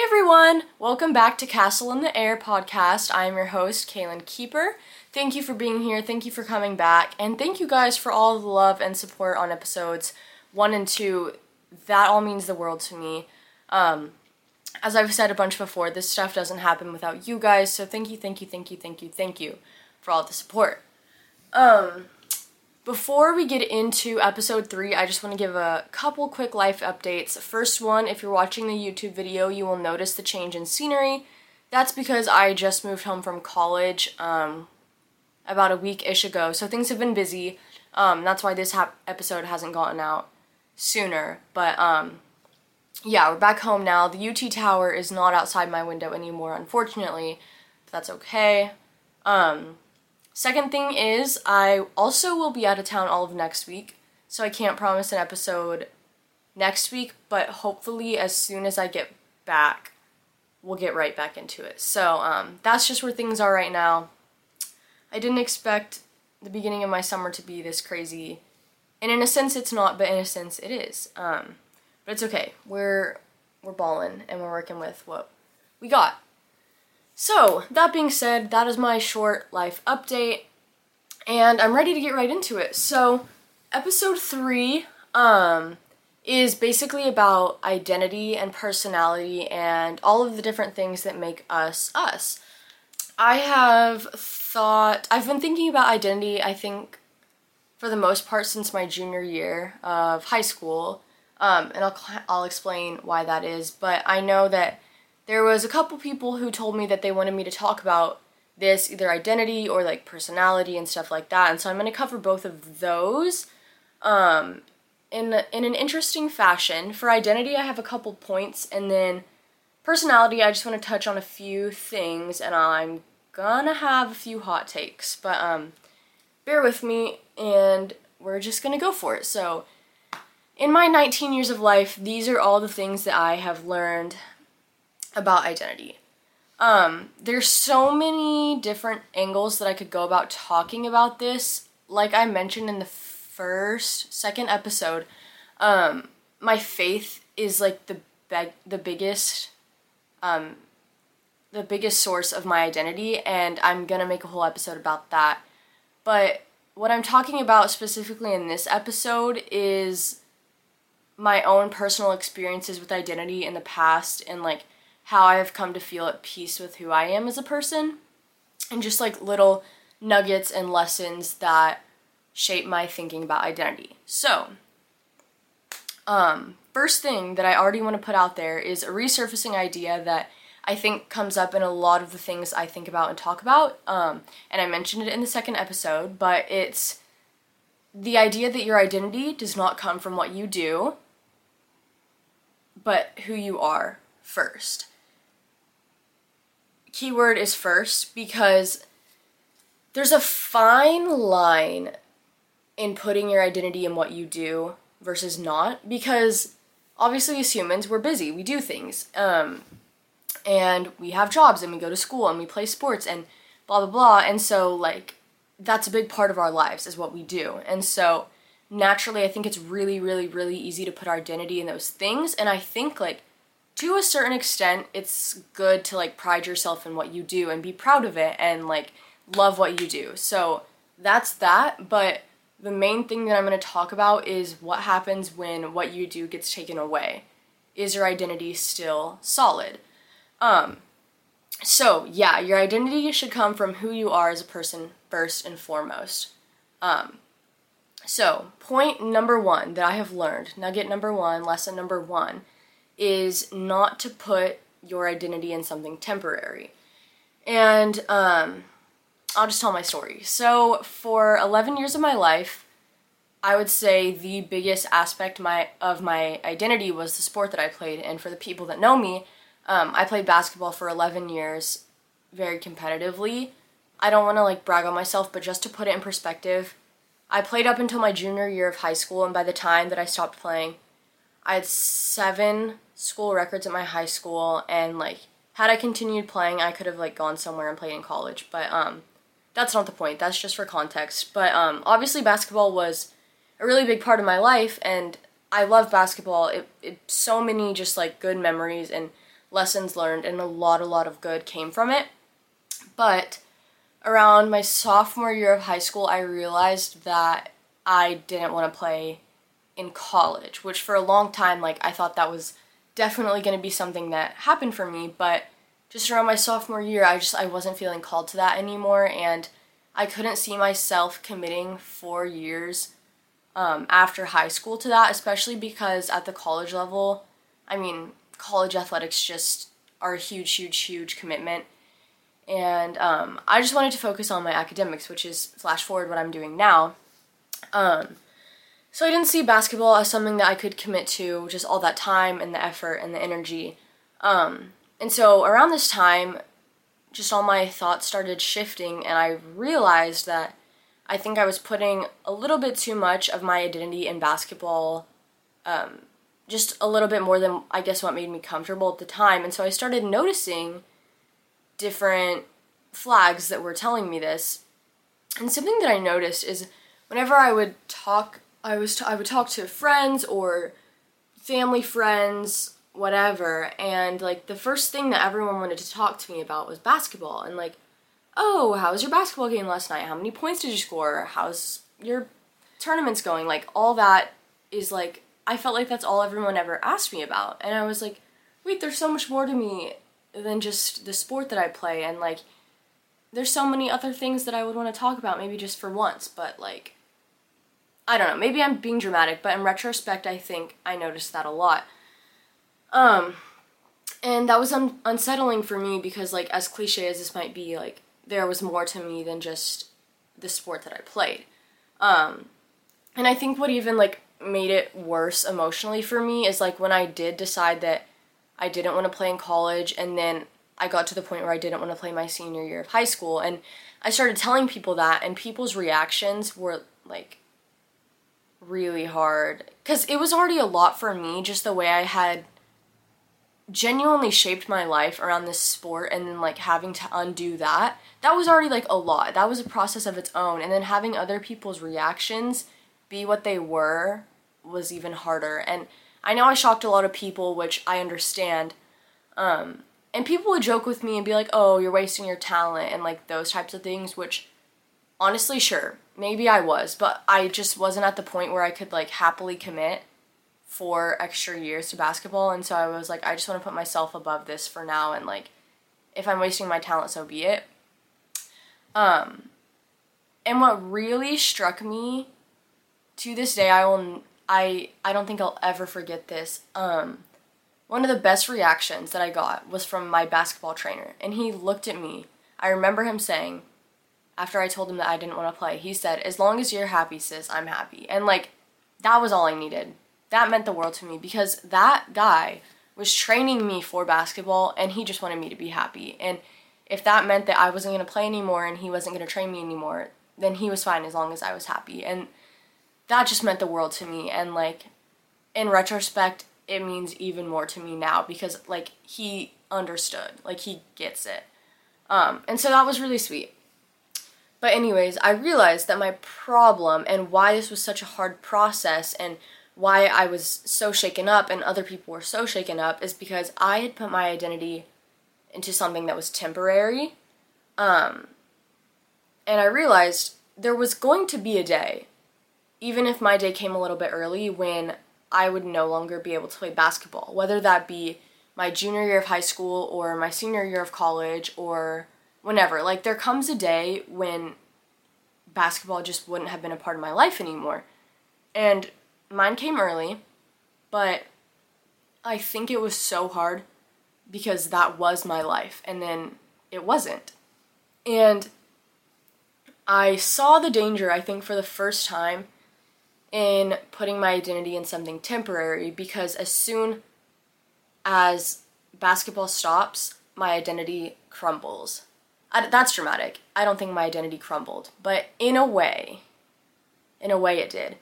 Hey everyone! Welcome back to Castle in the Air podcast. I am your host, Kaylin Keeper. Thank you for being here, thank you for coming back, and thank you guys for all the love and support on episodes one and two. That all means the world to me. Um, as I've said a bunch before, this stuff doesn't happen without you guys, so thank you, thank you, thank you, thank you, thank you for all the support. Um, before we get into episode three, I just want to give a couple quick life updates. First one, if you're watching the YouTube video, you will notice the change in scenery. That's because I just moved home from college um, about a week ish ago, so things have been busy. Um, that's why this ha- episode hasn't gotten out sooner. But um, yeah, we're back home now. The UT Tower is not outside my window anymore, unfortunately, but that's okay. Um, Second thing is, I also will be out of town all of next week, so I can't promise an episode next week, but hopefully, as soon as I get back, we'll get right back into it. So, um, that's just where things are right now. I didn't expect the beginning of my summer to be this crazy. And in a sense, it's not, but in a sense, it is. Um, but it's okay. We're we're balling and we're working with what we got. So, that being said, that is my short life update, and I'm ready to get right into it. So, episode three um, is basically about identity and personality and all of the different things that make us us. I have thought, I've been thinking about identity, I think, for the most part since my junior year of high school, um, and I'll, I'll explain why that is, but I know that there was a couple people who told me that they wanted me to talk about this either identity or like personality and stuff like that and so i'm going to cover both of those um, in, in an interesting fashion. For identity i have a couple points and then personality i just want to touch on a few things and i'm gonna have a few hot takes but um, bear with me and we're just gonna go for it. So in my 19 years of life these are all the things that i have learned about identity. Um, there's so many different angles that I could go about talking about this. Like I mentioned in the first, second episode, um, my faith is like the big, the biggest, um, the biggest source of my identity, and I'm gonna make a whole episode about that. But what I'm talking about specifically in this episode is my own personal experiences with identity in the past and like how I have come to feel at peace with who I am as a person, and just like little nuggets and lessons that shape my thinking about identity. So, um, first thing that I already want to put out there is a resurfacing idea that I think comes up in a lot of the things I think about and talk about. Um, and I mentioned it in the second episode, but it's the idea that your identity does not come from what you do, but who you are first keyword is first because there's a fine line in putting your identity in what you do versus not because obviously as humans we're busy we do things um, and we have jobs and we go to school and we play sports and blah blah blah and so like that's a big part of our lives is what we do. And so naturally i think it's really really really easy to put our identity in those things and i think like to a certain extent, it's good to like pride yourself in what you do and be proud of it and like love what you do. So that's that. But the main thing that I'm going to talk about is what happens when what you do gets taken away. Is your identity still solid? Um, so yeah, your identity should come from who you are as a person first and foremost. Um, so point number one that I have learned, nugget number one, lesson number one is not to put your identity in something temporary. And um, I'll just tell my story. So, for 11 years of my life, I would say the biggest aspect my of my identity was the sport that I played. And for the people that know me, um, I played basketball for 11 years, very competitively. I don't want to like brag on myself, but just to put it in perspective, I played up until my junior year of high school, and by the time that I stopped playing, I had seven school records at my high school and like had I continued playing I could have like gone somewhere and played in college but um that's not the point that's just for context but um obviously basketball was a really big part of my life and I love basketball it, it so many just like good memories and lessons learned, and a lot, a lot of good came from it. But around my sophomore year of high school, I realized that I didn't want to play in college, which for a long time, like, I thought that was definitely going to be something that happened for me, but just around my sophomore year, I just I wasn't feeling called to that anymore, and I couldn't see myself committing four years um, after high school to that, especially because at the college level, I mean, college athletics just are a huge, huge, huge commitment. And um, I just wanted to focus on my academics, which is flash forward what I'm doing now. Um, so I didn't see basketball as something that I could commit to, just all that time and the effort and the energy. Um, and so around this time, just all my thoughts started shifting, and I realized that I think I was putting a little bit too much of my identity in basketball, um, just a little bit more than I guess what made me comfortable at the time. And so I started noticing different flags that were telling me this. And something that I noticed is whenever I would talk, I was t- I would talk to friends or family friends whatever and like the first thing that everyone wanted to talk to me about was basketball and like oh how was your basketball game last night? How many points did you score? How's your tournaments going? Like all that is like i felt like that's all everyone ever asked me about and i was like wait there's so much more to me than just the sport that i play and like there's so many other things that i would want to talk about maybe just for once but like i don't know maybe i'm being dramatic but in retrospect i think i noticed that a lot um, and that was un- unsettling for me because, like, as cliche as this might be, like, there was more to me than just the sport that I played. Um, and I think what even, like, made it worse emotionally for me is, like, when I did decide that I didn't want to play in college, and then I got to the point where I didn't want to play my senior year of high school, and I started telling people that, and people's reactions were, like, really hard. Because it was already a lot for me, just the way I had genuinely shaped my life around this sport and then like having to undo that that was already like a lot that was a process of its own and then having other people's reactions be what they were was even harder and i know i shocked a lot of people which i understand um, and people would joke with me and be like oh you're wasting your talent and like those types of things which honestly sure maybe i was but i just wasn't at the point where i could like happily commit for extra years to basketball and so I was like I just want to put myself above this for now and like if I'm wasting my talent so be it. Um and what really struck me to this day I will I I don't think I'll ever forget this. Um one of the best reactions that I got was from my basketball trainer and he looked at me. I remember him saying after I told him that I didn't want to play, he said, "As long as you're happy, sis, I'm happy." And like that was all I needed that meant the world to me because that guy was training me for basketball and he just wanted me to be happy. And if that meant that I wasn't going to play anymore and he wasn't going to train me anymore, then he was fine as long as I was happy. And that just meant the world to me. And like, in retrospect, it means even more to me now because like he understood, like he gets it. Um, and so that was really sweet. But, anyways, I realized that my problem and why this was such a hard process and why I was so shaken up and other people were so shaken up is because I had put my identity into something that was temporary. Um, and I realized there was going to be a day, even if my day came a little bit early, when I would no longer be able to play basketball, whether that be my junior year of high school or my senior year of college or whenever. Like, there comes a day when basketball just wouldn't have been a part of my life anymore. And mine came early, but I think it was so hard because that was my life and then it wasn't. And I saw the danger, I think, for the first time in putting my identity in something temporary because as soon as basketball stops, my identity crumbles. I, that's dramatic. I don't think my identity crumbled, but in a way, in a way it did.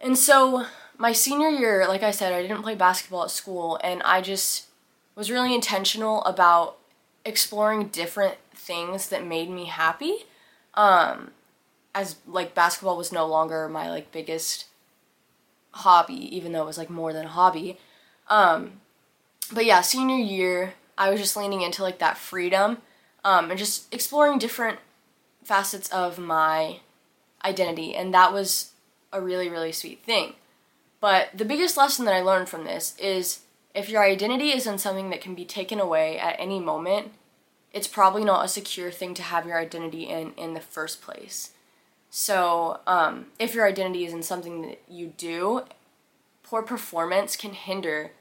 And so my senior year, like I said, I didn't play basketball at school, and I just was really intentional about exploring different things that made me happy. Um, as like basketball was no longer my like biggest hobby, even though it was like more than a hobby. Um, but yeah, senior year, I was just leaning into like that freedom um, and just exploring different facets of my identity, and that was a really, really sweet thing. But the biggest lesson that I learned from this is if your identity isn't something that can be taken away at any moment, it's probably not a secure thing to have your identity in in the first place. So, um, if your identity isn't something that you do, poor performance can hinder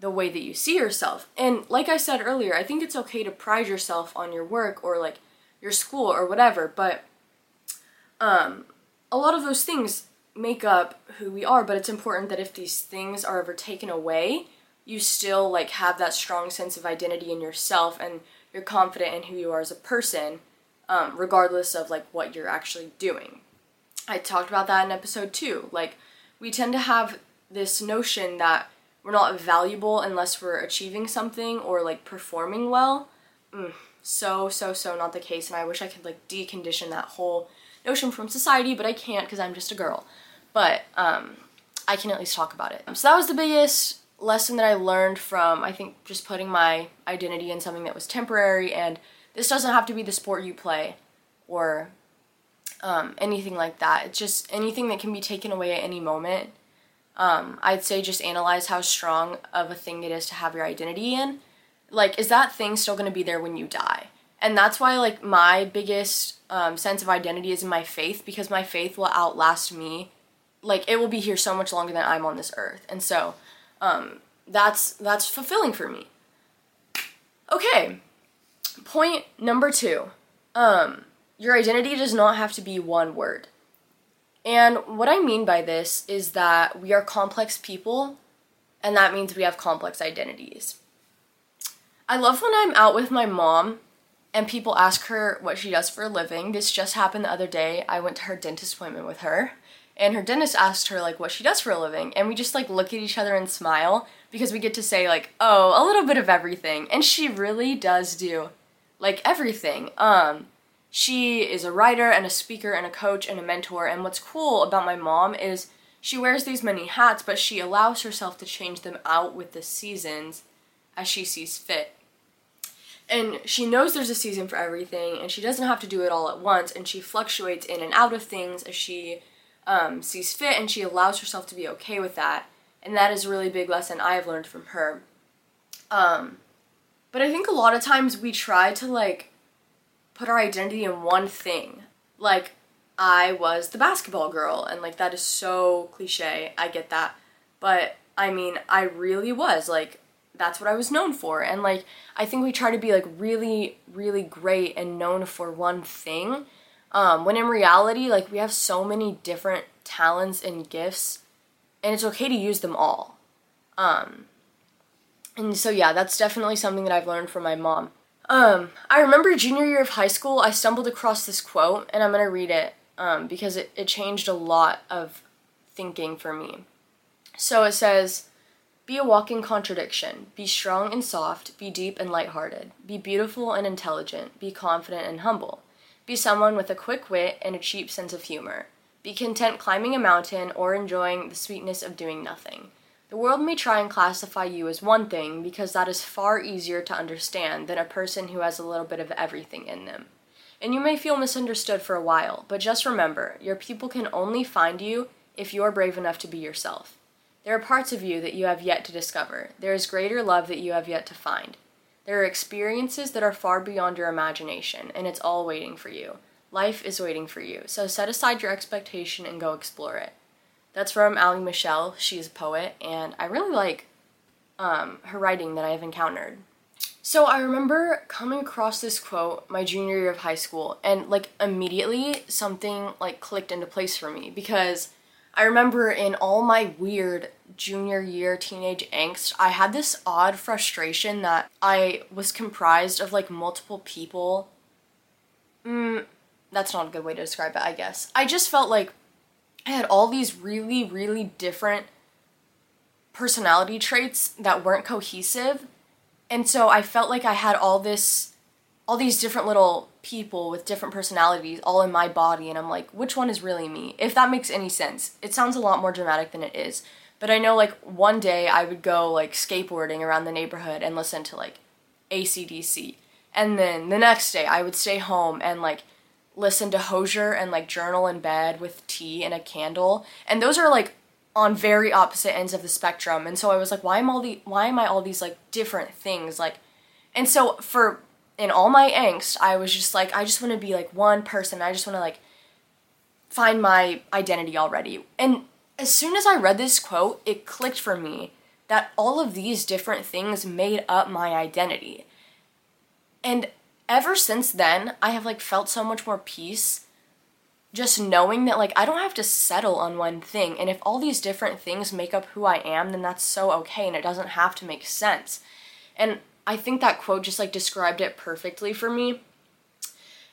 the way that you see yourself. And like I said earlier, I think it's okay to pride yourself on your work or like your school or whatever, but um, a lot of those things make up who we are, but it's important that if these things are ever taken away, you still like have that strong sense of identity in yourself and you're confident in who you are as a person um, regardless of like what you're actually doing. I talked about that in episode two. Like, we tend to have this notion that we're not valuable unless we're achieving something or like performing well. Mm, so, so, so not the case. And I wish I could like decondition that whole notion from society, but I can't because I'm just a girl. But um, I can at least talk about it. So, that was the biggest lesson that I learned from, I think, just putting my identity in something that was temporary and this doesn't have to be the sport you play or um, anything like that. It's just anything that can be taken away at any moment. Um, I'd say just analyze how strong of a thing it is to have your identity in. Like, is that thing still going to be there when you die? And that's why, like, my biggest um, sense of identity is in my faith because my faith will outlast me. Like, it will be here so much longer than I'm on this earth. And so, um, that's that's fulfilling for me. Okay, Point number two um, your identity does not have to be one word. And what I mean by this is that we are complex people, and that means we have complex identities. I love when I'm out with my mom and people ask her what she does for a living. This just happened the other day. I went to her dentist appointment with her, and her dentist asked her like what she does for a living, and we just like look at each other and smile because we get to say like, "Oh, a little bit of everything." And she really does do like everything. Um, she is a writer and a speaker and a coach and a mentor. And what's cool about my mom is she wears these many hats, but she allows herself to change them out with the seasons as she sees fit. And she knows there's a season for everything, and she doesn't have to do it all at once, and she fluctuates in and out of things as she um, sees fit, and she allows herself to be okay with that. And that is a really big lesson I have learned from her. Um, but I think a lot of times we try to like put our identity in one thing. Like I was the basketball girl and like that is so cliche. I get that. But I mean, I really was like that's what I was known for. And like I think we try to be like really really great and known for one thing. Um, when in reality, like we have so many different talents and gifts, and it's okay to use them all. Um, and so yeah, that's definitely something that I've learned from my mom. Um, I remember junior year of high school, I stumbled across this quote, and I'm gonna read it um, because it, it changed a lot of thinking for me. So it says, Be a walking contradiction. Be strong and soft. Be deep and lighthearted. Be beautiful and intelligent. Be confident and humble. Be someone with a quick wit and a cheap sense of humor. Be content climbing a mountain or enjoying the sweetness of doing nothing. The world may try and classify you as one thing because that is far easier to understand than a person who has a little bit of everything in them. And you may feel misunderstood for a while, but just remember your people can only find you if you are brave enough to be yourself. There are parts of you that you have yet to discover. There is greater love that you have yet to find. There are experiences that are far beyond your imagination, and it's all waiting for you. Life is waiting for you, so set aside your expectation and go explore it. That's from Ali Michelle. She's a poet, and I really like um, her writing that I've encountered. So I remember coming across this quote my junior year of high school, and like immediately something like clicked into place for me because I remember in all my weird junior year teenage angst, I had this odd frustration that I was comprised of like multiple people. Mm, that's not a good way to describe it, I guess. I just felt like I had all these really, really different personality traits that weren't cohesive. And so I felt like I had all this, all these different little people with different personalities all in my body. And I'm like, which one is really me? If that makes any sense. It sounds a lot more dramatic than it is. But I know like one day I would go like skateboarding around the neighborhood and listen to like ACDC. And then the next day I would stay home and like listen to Hozier and like journal in bed with tea and a candle. And those are like on very opposite ends of the spectrum. And so I was like, why am all the why am I all these like different things? Like and so for in all my angst, I was just like, I just want to be like one person. I just want to like find my identity already. And as soon as I read this quote, it clicked for me that all of these different things made up my identity. And ever since then, I have like felt so much more peace just knowing that like I don't have to settle on one thing and if all these different things make up who I am, then that's so okay and it doesn't have to make sense. And I think that quote just like described it perfectly for me.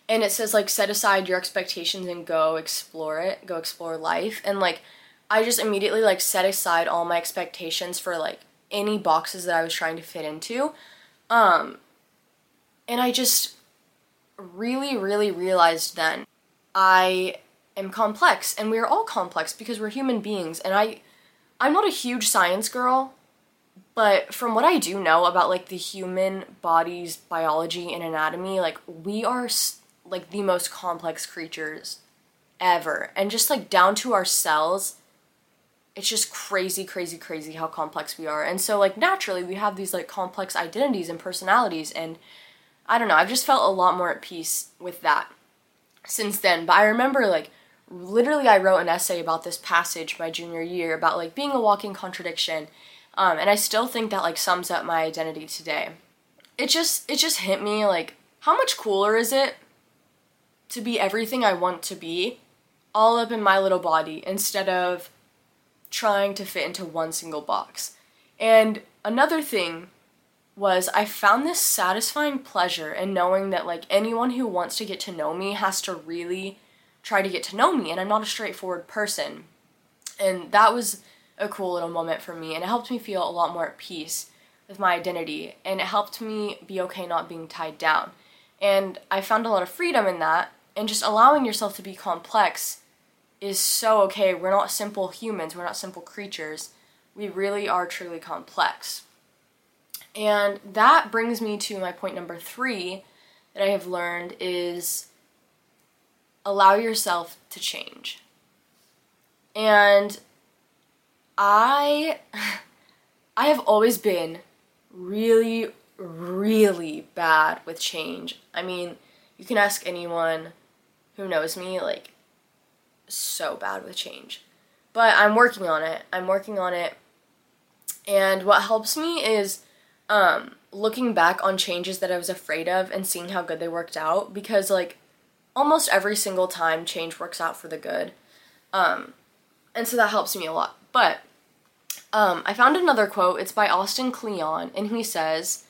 And it says like set aside your expectations and go explore it, go explore life. And like I just immediately like set aside all my expectations for like any boxes that I was trying to fit into. Um and I just really really realized then I am complex and we are all complex because we're human beings and I I'm not a huge science girl but from what I do know about like the human body's biology and anatomy, like we are like the most complex creatures ever. And just like down to our cells, it's just crazy, crazy, crazy how complex we are. And so like naturally we have these like complex identities and personalities and I don't know, I've just felt a lot more at peace with that since then. But I remember like literally I wrote an essay about this passage my junior year about like being a walking contradiction um, and I still think that like sums up my identity today. It just it just hit me like how much cooler is it to be everything I want to be all up in my little body instead of trying to fit into one single box. And another thing was I found this satisfying pleasure in knowing that like anyone who wants to get to know me has to really try to get to know me and I'm not a straightforward person. And that was a cool little moment for me and it helped me feel a lot more at peace with my identity and it helped me be okay not being tied down. And I found a lot of freedom in that and just allowing yourself to be complex is so okay. We're not simple humans, we're not simple creatures. We really are truly complex. And that brings me to my point number 3 that I have learned is allow yourself to change. And I I have always been really really bad with change. I mean, you can ask anyone who knows me like so bad with change. But I'm working on it. I'm working on it. And what helps me is um, looking back on changes that I was afraid of and seeing how good they worked out because like almost every single time change works out for the good. Um, and so that helps me a lot. But um, I found another quote. It's by Austin Kleon, and he says,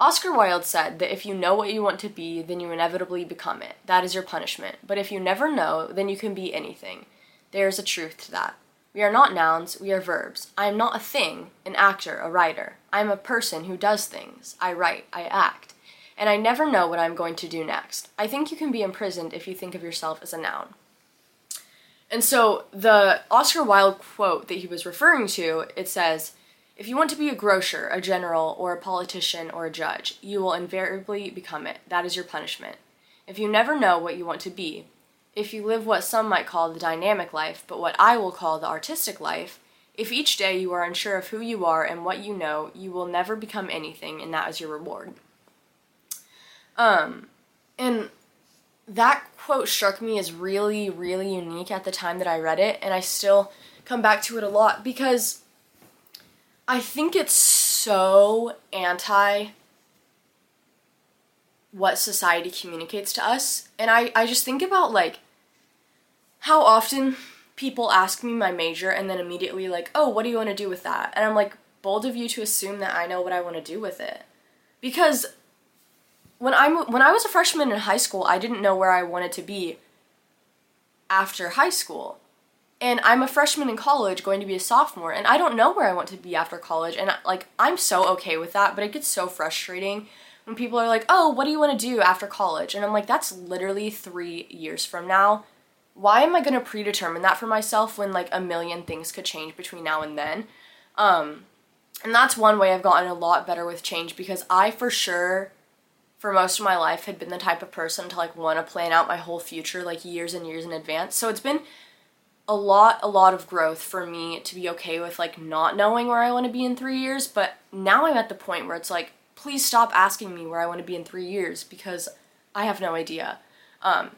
Oscar Wilde said that if you know what you want to be, then you inevitably become it. That is your punishment. But if you never know, then you can be anything. There is a truth to that. We are not nouns, we are verbs. I am not a thing, an actor, a writer. I am a person who does things. I write, I act. And I never know what I am going to do next. I think you can be imprisoned if you think of yourself as a noun. And so the Oscar Wilde quote that he was referring to, it says, if you want to be a grocer, a general, or a politician, or a judge, you will invariably become it. That is your punishment. If you never know what you want to be, if you live what some might call the dynamic life, but what I will call the artistic life, if each day you are unsure of who you are and what you know, you will never become anything, and that is your reward. Um, and that quote struck me as really, really unique at the time that I read it, and I still come back to it a lot because I think it's so anti what society communicates to us. And I, I just think about like how often people ask me my major and then immediately like, oh, what do you want to do with that? And I'm like, bold of you to assume that I know what I want to do with it. Because when I when I was a freshman in high school, I didn't know where I wanted to be after high school. And I'm a freshman in college going to be a sophomore and I don't know where I want to be after college and like I'm so okay with that, but it gets so frustrating when people are like, "Oh, what do you want to do after college?" And I'm like, "That's literally 3 years from now. Why am I to predetermine that for myself when like a million things could change between now and then? Um, and that's one way I've gotten a lot better with change because I for sure for most of my life had been the type of person to like want to plan out my whole future like years and years in advance. So it's been a lot a lot of growth for me to be okay with like not knowing where I want to be in 3 years, but now I'm at the point where it's like please stop asking me where I want to be in 3 years because I have no idea. Um,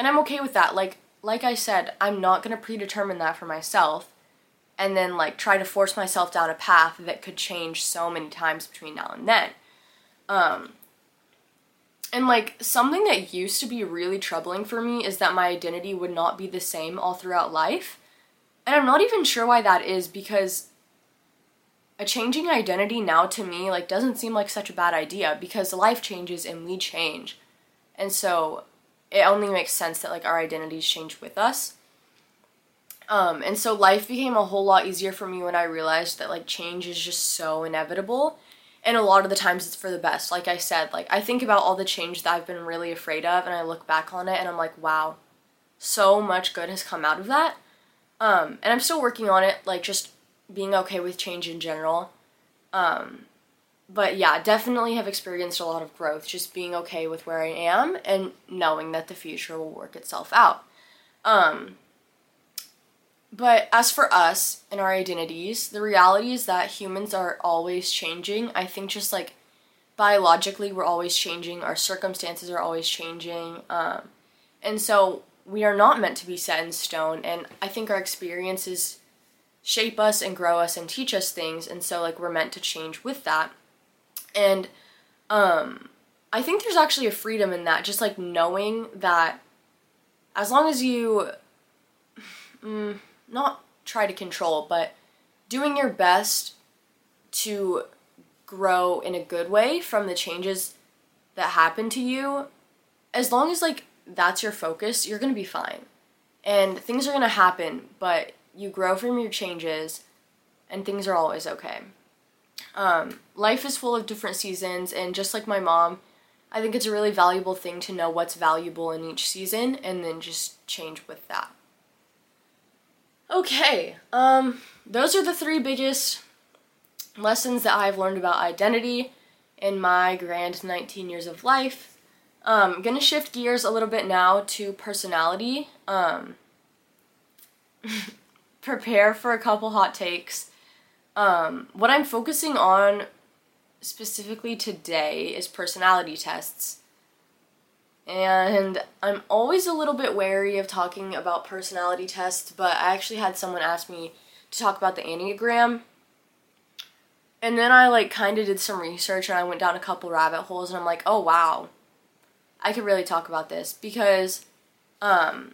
and I'm okay with that. Like like I said, I'm not going to predetermine that for myself and then like try to force myself down a path that could change so many times between now and then. Um, and like something that used to be really troubling for me is that my identity would not be the same all throughout life. And I'm not even sure why that is because a changing identity now to me like doesn't seem like such a bad idea because life changes and we change. And so it only makes sense that like our identities change with us. Um, and so life became a whole lot easier for me when I realized that like change is just so inevitable. And a lot of the times it's for the best. Like I said, like I think about all the change that I've been really afraid of and I look back on it and I'm like, wow, so much good has come out of that. Um, and I'm still working on it, like just being okay with change in general. Um, but yeah, definitely have experienced a lot of growth just being okay with where I am and knowing that the future will work itself out. Um, but as for us and our identities, the reality is that humans are always changing. I think just like biologically, we're always changing, our circumstances are always changing. Um, and so we are not meant to be set in stone. And I think our experiences shape us and grow us and teach us things. And so, like, we're meant to change with that. And um, I think there's actually a freedom in that, just like knowing that as long as you. Mm, not try to control, but doing your best to grow in a good way from the changes that happen to you, as long as like that's your focus, you're to be fine. And things are to happen, but you grow from your changes and things are always okay. Um, life is full of different seasons, and just like my mom, I think it's a really valuable thing to know what's valuable in each season and then just change with that. Okay, um, those are the three biggest lessons that I've learned about identity in my grand 19 years of life. Um, I'm gonna shift gears a little bit now to personality. Um, prepare for a couple hot takes. Um, what I'm focusing on specifically today is personality tests. And I'm always a little bit wary of talking about personality tests, but I actually had someone ask me to talk about the Enneagram. And then I like kind of did some research and I went down a couple rabbit holes and I'm like, "Oh wow. I could really talk about this because um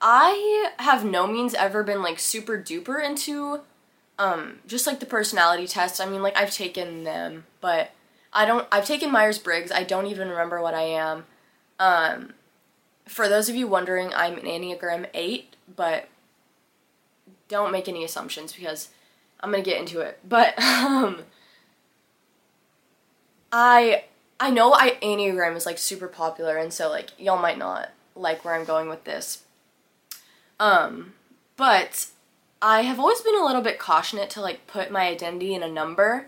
I have no means ever been like super duper into um just like the personality tests. I mean, like I've taken them, but I don't. I've taken Myers Briggs. I don't even remember what I am. Um, for those of you wondering, I'm an Enneagram eight, but don't make any assumptions because I'm gonna get into it. But um, I I know I Enneagram is like super popular, and so like y'all might not like where I'm going with this. Um, but I have always been a little bit cautionate to like put my identity in a number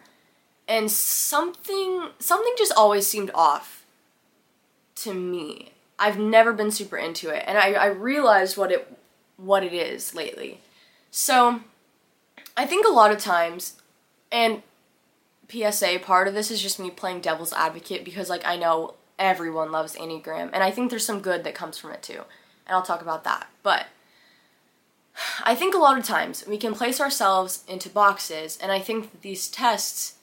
and something something just always seemed off to me. I've never been super into it, and I, I realized what it what it is lately. So I think a lot of times, and PSA part of this is just me playing devil's advocate because like I know everyone loves Enneagram, and I think there's some good that comes from it too, and I'll talk about that. But I think a lot of times we can place ourselves into boxes, and I think that these tests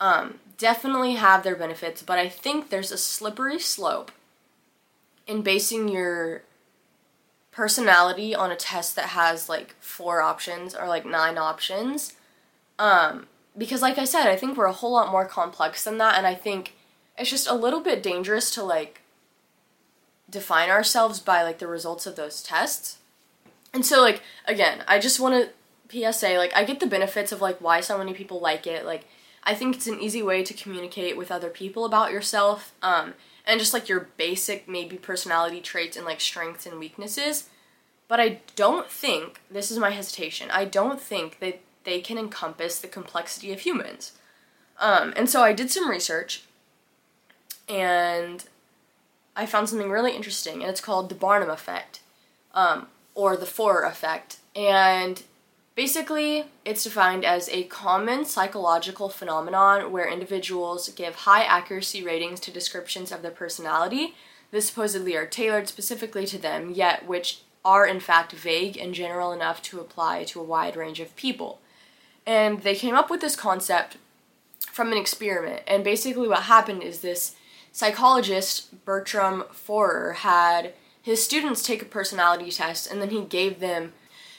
um, definitely have their benefits, but I think there's a slippery slope in basing your personality on a test that has like four options or like nine options. Um, because, like I said, I think we're a whole lot more complex than that, and I think it's just a little bit dangerous to like define ourselves by like the results of those tests. And so, like, again, I just want to PSA, like, I get the benefits of like why so many people like it. Like, I think it's an easy way to communicate with other people about yourself um, and just like your basic, maybe personality traits and like strengths and weaknesses. But I don't think, this is my hesitation, I don't think that they can encompass the complexity of humans. Um, and so I did some research and I found something really interesting, and it's called the Barnum effect, um, or the Forer effect. And basically, it's defined as a common psychological phenomenon where individuals give high accuracy ratings to descriptions of their personality that supposedly are tailored specifically to them, yet which are in fact vague and general enough to apply to a wide range of people. And they came up with this concept from an experiment. And basically, what happened is this psychologist, Bertram Forer, had his students take a personality test and then he gave them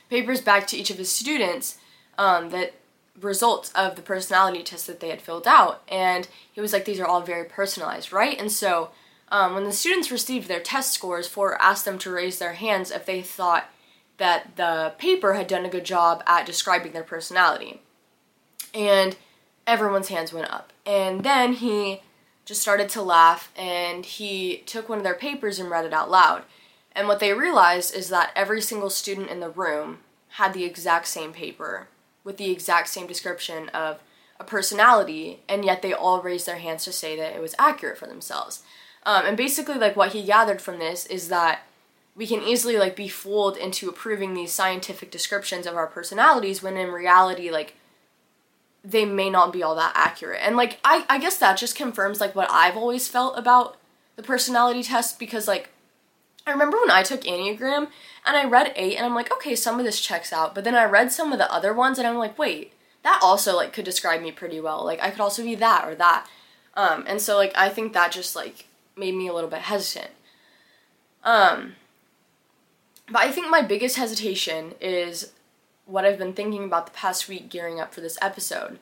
papers back to each of his students um, that results of the personality test that they had filled out. And he was like, these are all very personalized, right? And so um, when the students received their test scores, Forer asked them to raise their hands if they thought that the paper had done a good job at describing their personality. And everyone's hands went up. And then he just started to laugh and he took one of their papers and read it out loud. And what they realized is that every single student in the room had the exact same paper with the exact same description of a personality, and yet they all raised their hands to say that it was accurate for themselves. Um, and basically, like what he gathered from this is that we can easily like be fooled into approving these scientific descriptions of our personalities when in reality, like they may not be all that accurate. And like I, I guess that just confirms like what I've always felt about the personality test because like I remember when I took Enneagram and I read eight and I'm like, okay, some of this checks out. But then I read some of the other ones and I'm like, wait, that also like could describe me pretty well. Like I could also be that or that. Um, and so like I think that just like made me a little bit hesitant. Um, but I think my biggest hesitation is what I've been thinking about the past week gearing up for this episode.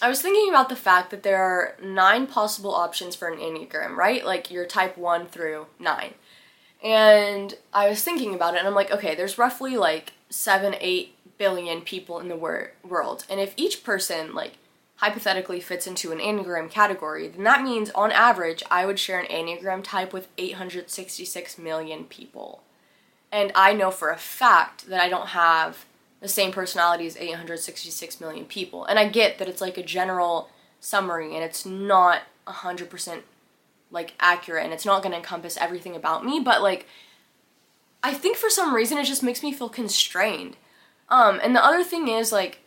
I was thinking about the fact that there are nine possible options for an Enneagram, right? Like your type 1 through 9. And I was thinking about it and I'm like, okay, there's roughly like 7, 8 billion people in the wor- world. And if each person, like, hypothetically fits into an Enneagram category, then that means on average I would share an Enneagram type with 866 million people. And I know for a fact that I don't have the same personality as 866 million people. And I get that it's like a general summary and it's not 100% like accurate and it's not going to encompass everything about me, but like I think for some reason it just makes me feel constrained. Um and the other thing is like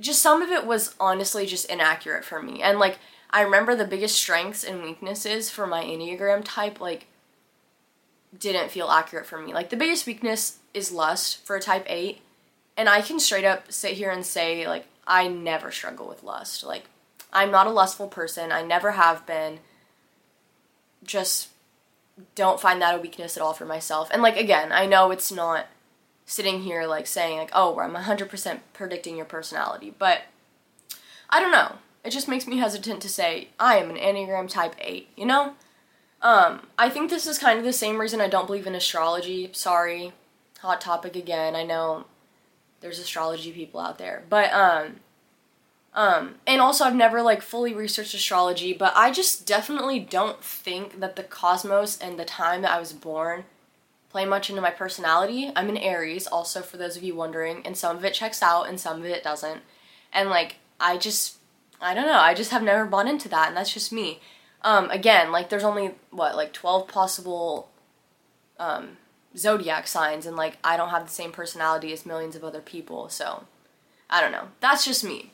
just some of it was honestly just inaccurate for me. And like I remember the biggest strengths and weaknesses for my Enneagram type like didn't feel accurate for me. Like the biggest weakness is lust for a type 8 and I can straight up sit here and say like I never struggle with lust. Like I'm not a lustful person. I never have been. Just don't find that a weakness at all for myself. And like again, I know it's not sitting here like saying like, "Oh, I'm 100% predicting your personality." But I don't know. It just makes me hesitant to say I am an Enneagram type 8, you know? Um, I think this is kind of the same reason I don't believe in astrology. Sorry, hot topic again. I know there's astrology people out there, but um, um, and also I've never like fully researched astrology, but I just definitely don't think that the cosmos and the time that I was born play much into my personality. I'm an Aries, also for those of you wondering, and some of it checks out and some of it doesn't. And like I just I don't know, I just have never bought into that, and that's just me. Um, again, like there's only what like 12 possible um, zodiac signs, and like I don't have the same personality as millions of other people, so I don't know. That's just me.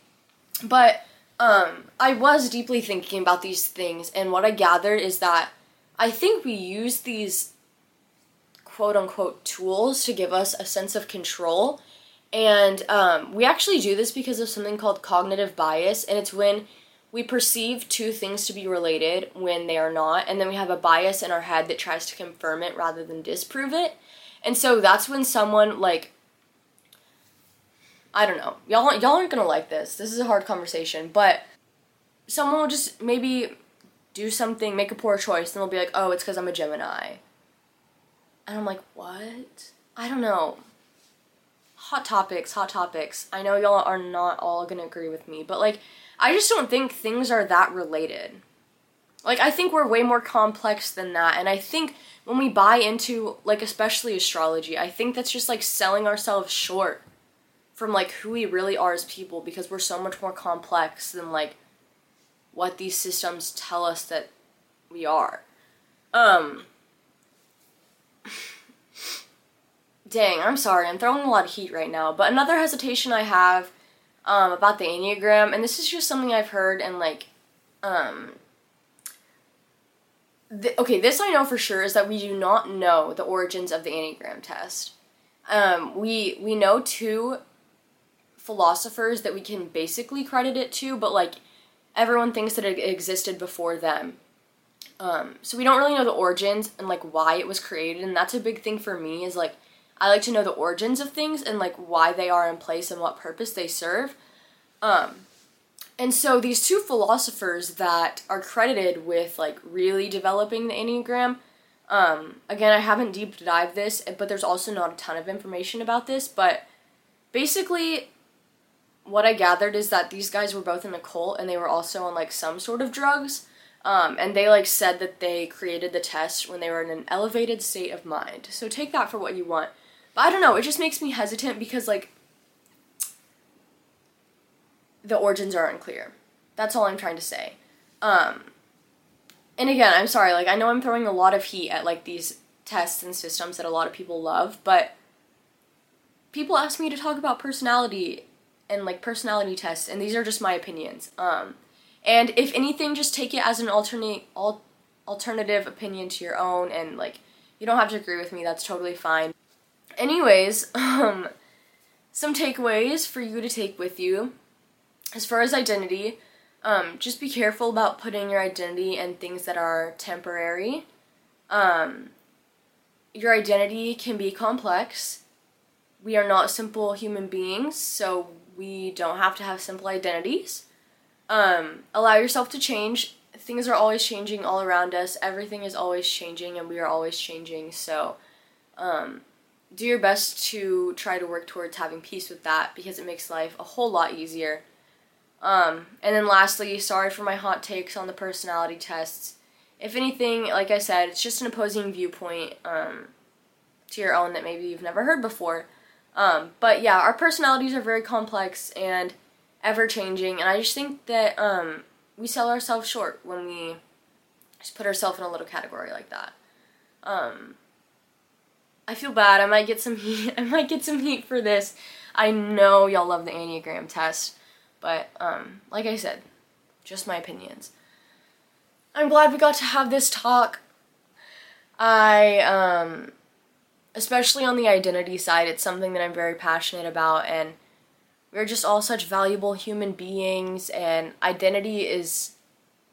But um, I was deeply thinking about these things, and what I gathered is that I think we use these quote unquote tools to give us a sense of control. And um, we actually do this because of something called cognitive bias, and it's when we perceive two things to be related when they are not, and then we have a bias in our head that tries to confirm it rather than disprove it. And so that's when someone like I don't know. Y'all y'all aren't to like this. This is a hard conversation, but someone will just maybe do something, make a poor choice, and they'll be like, "Oh, it's cuz I'm a Gemini." And I'm like, "What?" I don't know. Hot topics, hot topics. I know y'all are not all to agree with me, but like I just don't think things are that related. Like I think we're way more complex than that and I think when we buy into like especially astrology, I think that's just like selling ourselves short from like who we really are as people because we're so much more complex than like what these systems tell us that we are. Um Dang, I'm sorry. I'm throwing a lot of heat right now. But another hesitation I have um, about the Enneagram, and this is just something I've heard and like, um, th- okay, this I know for sure is that we do not know the origins of the Enneagram test. Um, we we know two philosophers that we can basically credit it to, but like everyone thinks that it existed before them. Um, so we don't really know the origins and like why it was created, and that's a big thing for me. Is like I like to know the origins of things and like why they are in place and what purpose they serve. Um, and so these two philosophers that are credited with like really developing the Enneagram, um, again, I haven't deep dived this, but there's also not a ton of information about this. But basically, what I gathered is that these guys were both in a cult and they were also on like some sort of drugs. Um, and they like said that they created the test when they were in an elevated state of mind. So take that for what you want. But I don't know, it just makes me hesitant because like the origins are unclear. That's all I'm trying to say. Um and again, I'm sorry, like I know I'm throwing a lot of heat at like these tests and systems that a lot of people love, but people ask me to talk about personality and like personality tests and these are just my opinions. Um and if anything just take it as an alternate al- alternative opinion to your own and like you don't have to agree with me, that's totally fine anyways, um, some takeaways for you to take with you. As far as identity, um, just be careful about putting your identity in things that are temporary. Um, your identity can be complex. We are not simple human beings, so we don't have to have simple identities. Um, allow yourself to change. Things are always changing all around us. Everything is always changing, and we are always changing. So, um, do your best to try to work towards having peace with that because it makes life a whole lot easier. Um, and then lastly, sorry for my hot takes on the personality tests. If anything, like I said, it's just an opposing viewpoint um, to your own that maybe you've never heard before. Um, but yeah, our personalities are very complex and ever changing, and I just think that um, we sell ourselves short when we just put ourselves in a little category like that. Um, I feel bad. I might get some heat. I might get some heat for this. I know y'all love the Enneagram test, but um, like I said, just my opinions. I'm glad we got to have this talk. I um, especially on the identity side, it's something that I'm very passionate about and we're just all such valuable human beings and identity is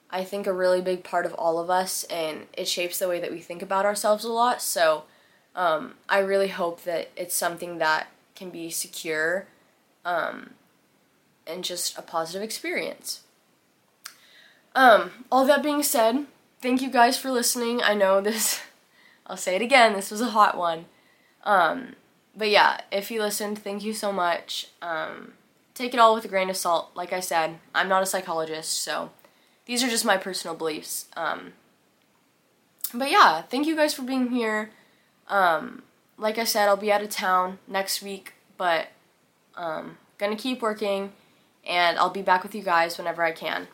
I think a really big part of all of us and it shapes the way that we think about ourselves a lot. So um, I really hope that it's something that can be secure um, and just a positive experience. Um, all that being said, thank you guys for listening. I know this, I'll say it again, this was a hot one. Um, but yeah, if you listened, thank you so much. Um, take it all with a grain of salt. Like I said, I'm not a psychologist, so these are just my personal beliefs. Um, but yeah, thank you guys for being here. Um, like I said, I'll be out of town next week, but um, gonna keep working, and I'll be back with you guys whenever I can.